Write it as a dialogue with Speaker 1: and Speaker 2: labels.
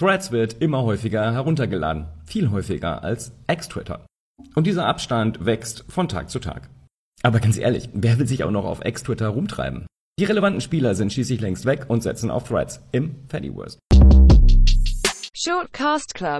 Speaker 1: Threads wird immer häufiger heruntergeladen, viel häufiger als Ex-Twitter. Und dieser Abstand wächst von Tag zu Tag. Aber ganz ehrlich, wer will sich auch noch auf Ex-Twitter rumtreiben? Die relevanten Spieler sind schließlich längst weg und setzen auf Threads im Fediverse.
Speaker 2: Shortcast Club